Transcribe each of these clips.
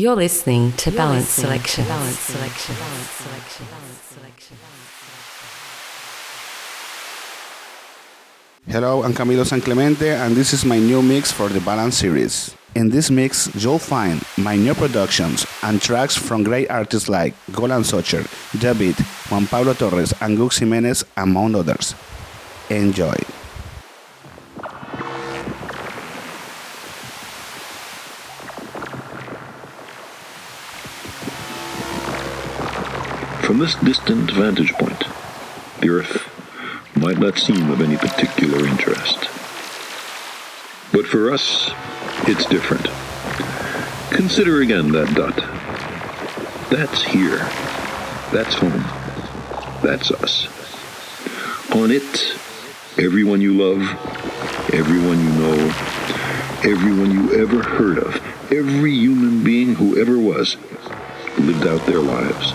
You're listening to Balance Selection. Balance Selection. Balance Selection. Balance Selection. Hello, I'm Kamilo Sanclemente, and this is my new mix for the Balance series. In this mix, you'll find my new productions and tracks from great artists like Golan Zocher, David, Juan Pablo Torres, and Gux Jimenez, among others. Enjoy. This distant vantage point, the Earth might not seem of any particular interest. But for us, it's different. Consider again that dot. That's here. That's home. That's us. On it, everyone you love, everyone you know, everyone you ever heard of, every human being who ever was, lived out their lives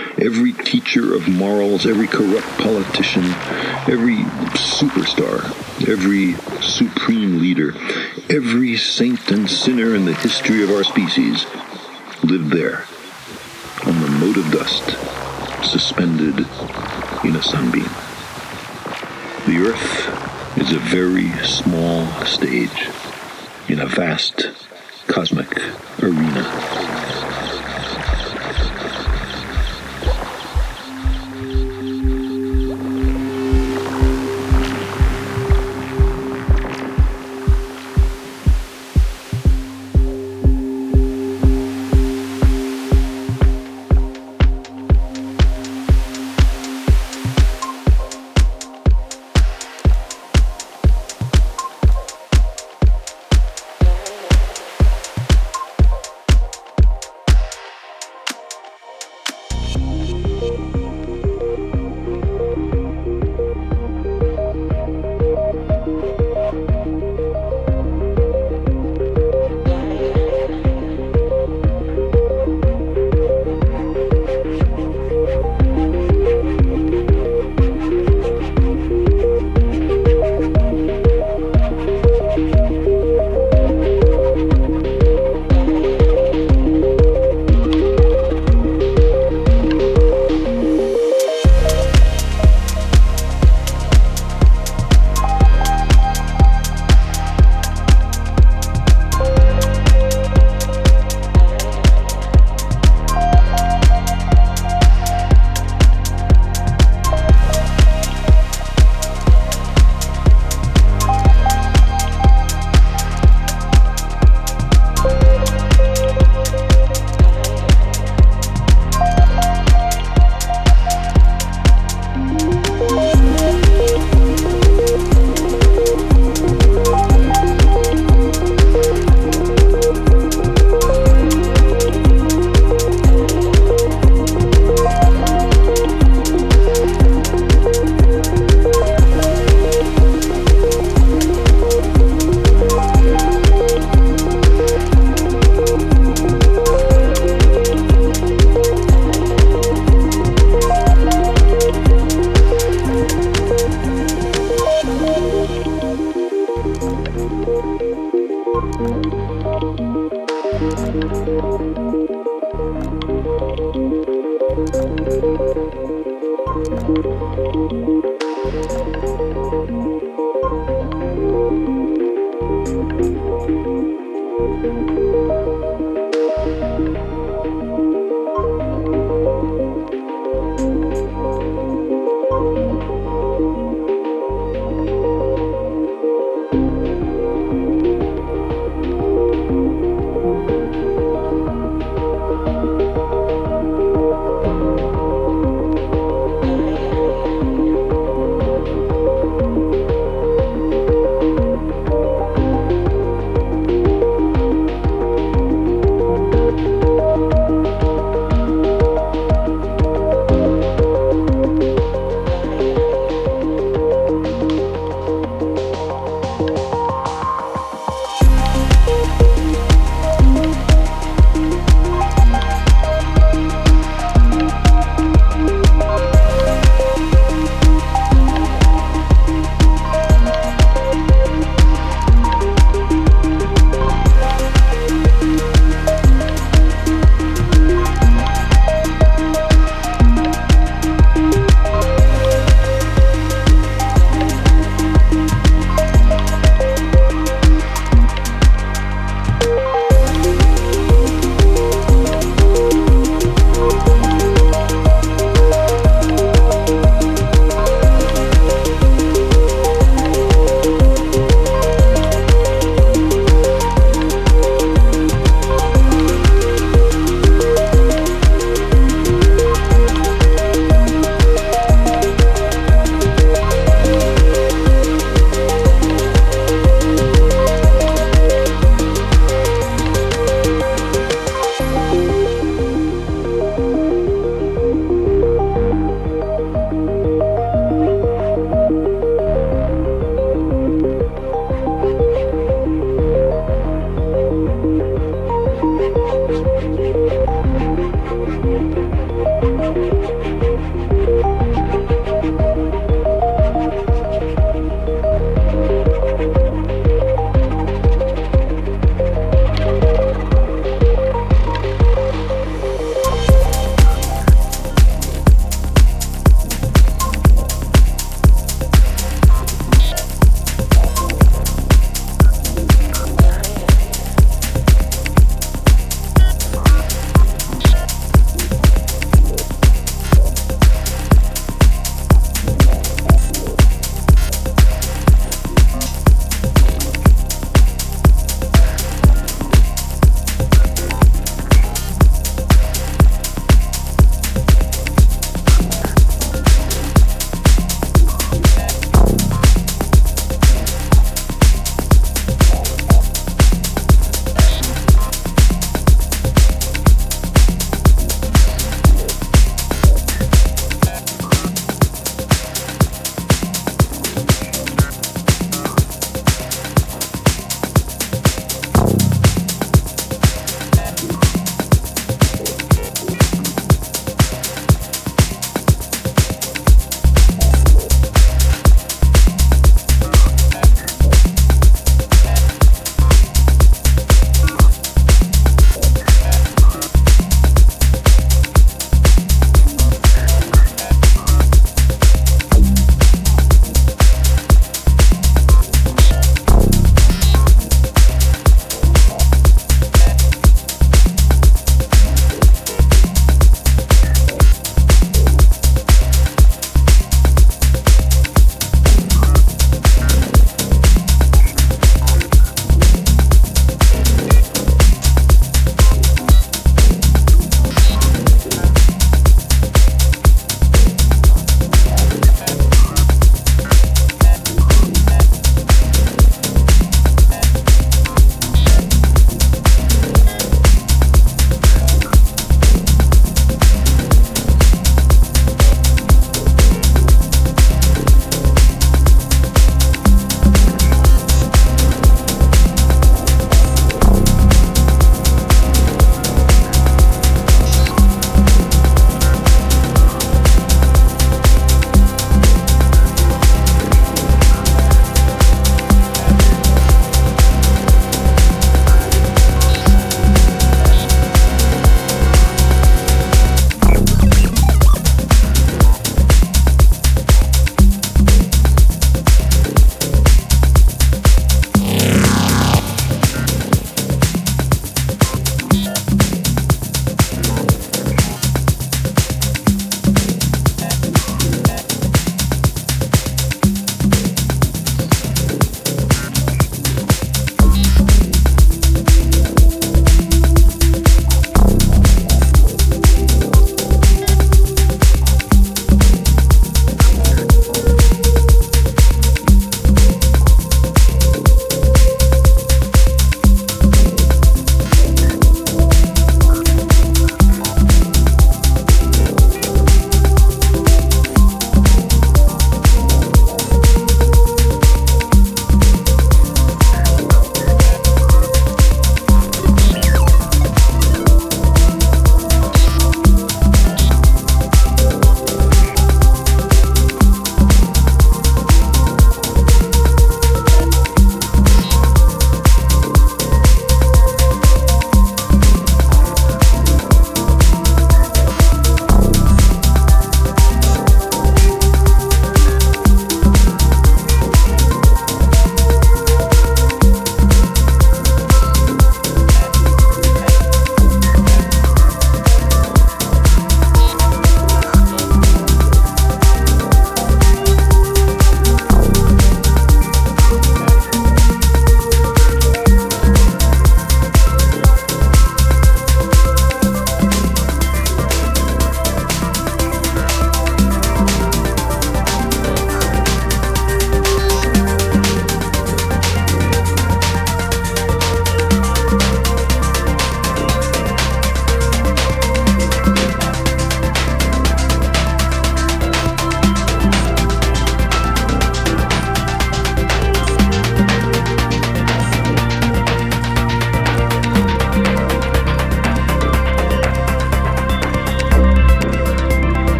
every teacher of morals, every corrupt politician, every superstar, every supreme leader, every saint and sinner in the history of our species lived there on the mote of dust, suspended in a sunbeam. The earth is a very small stage in a vast cosmic arena.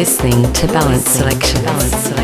listening to Balance Selection. Balance Selection.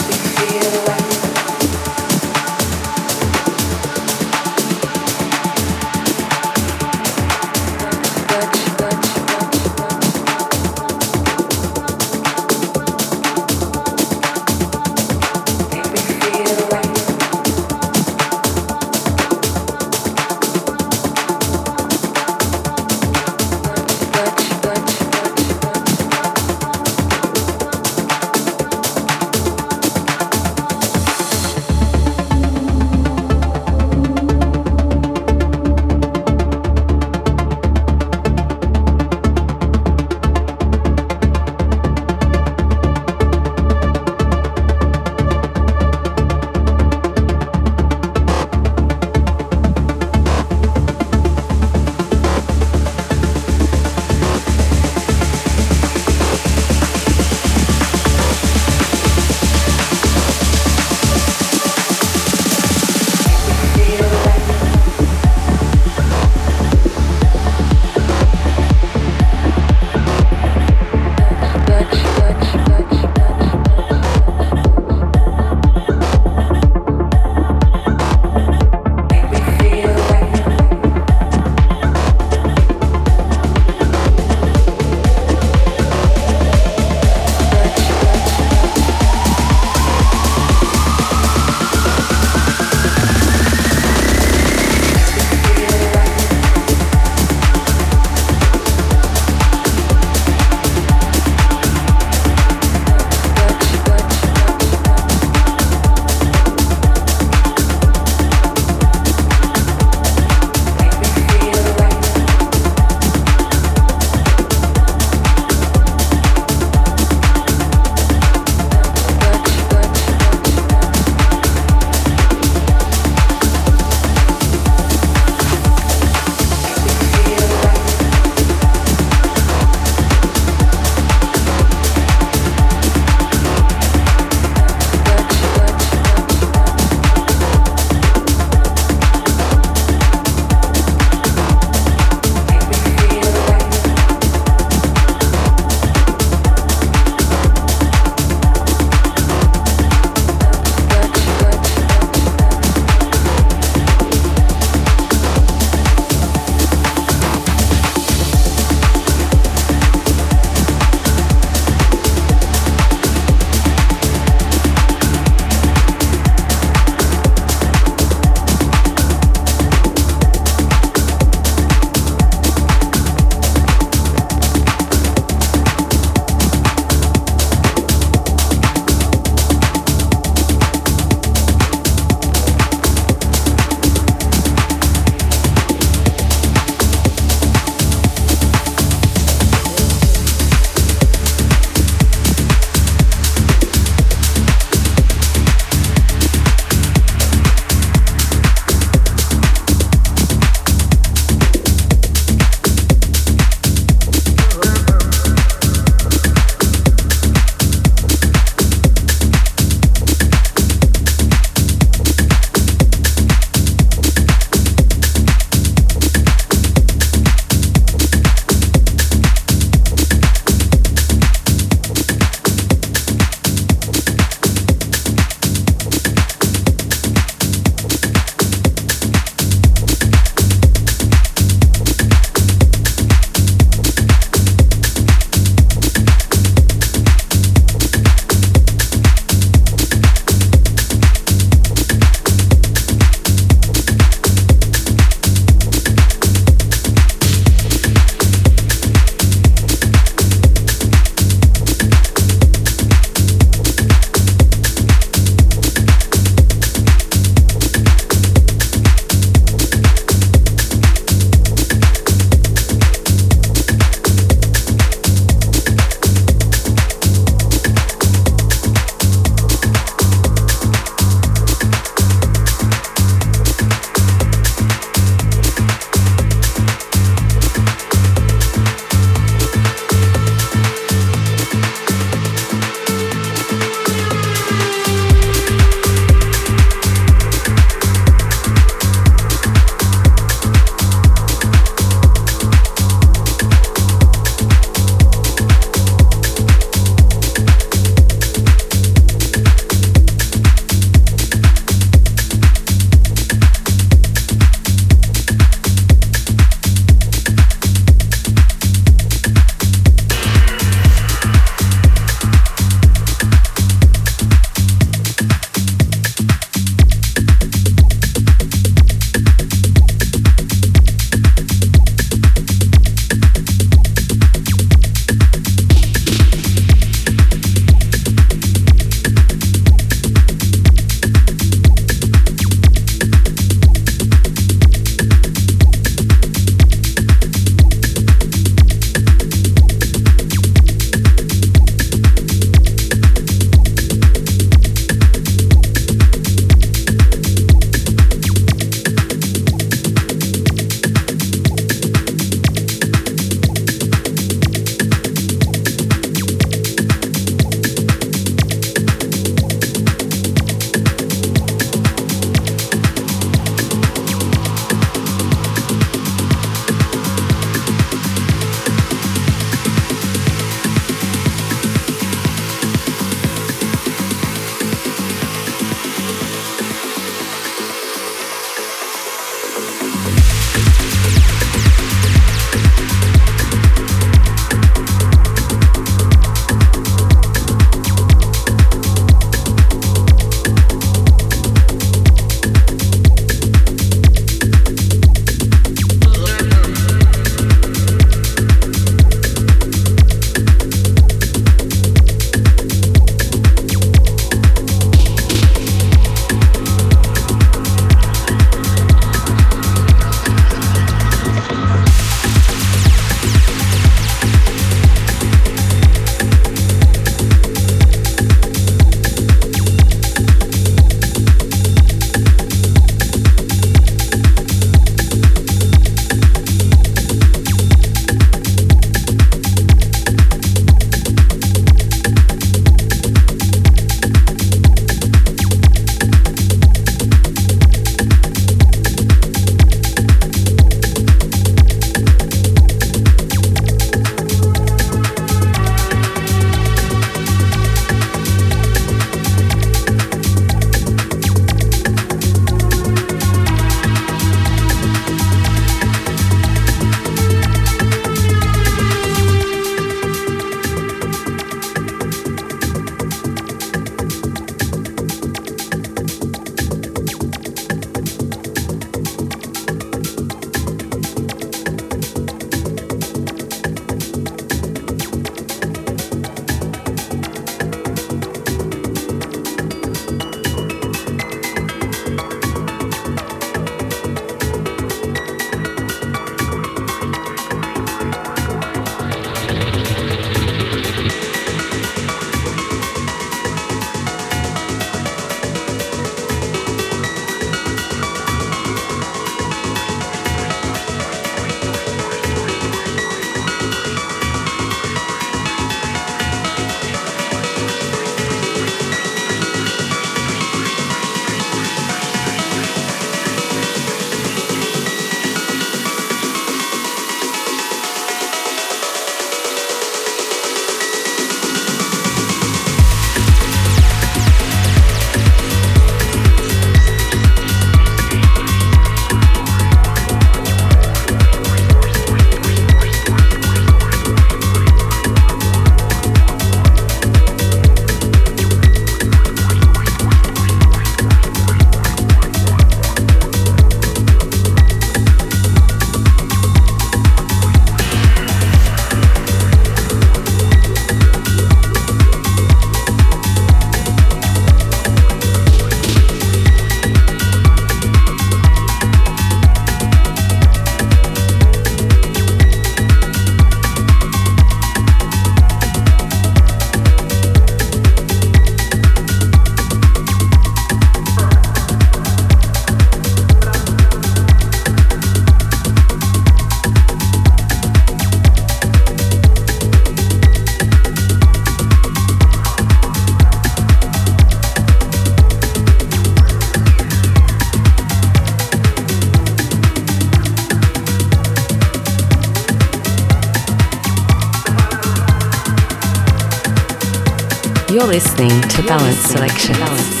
Listening to Balance Selection. Balance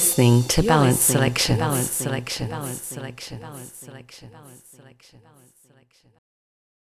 listening to Balance Selection. Balance Selection. Balance Selection. Balance Selection. Balance Selection.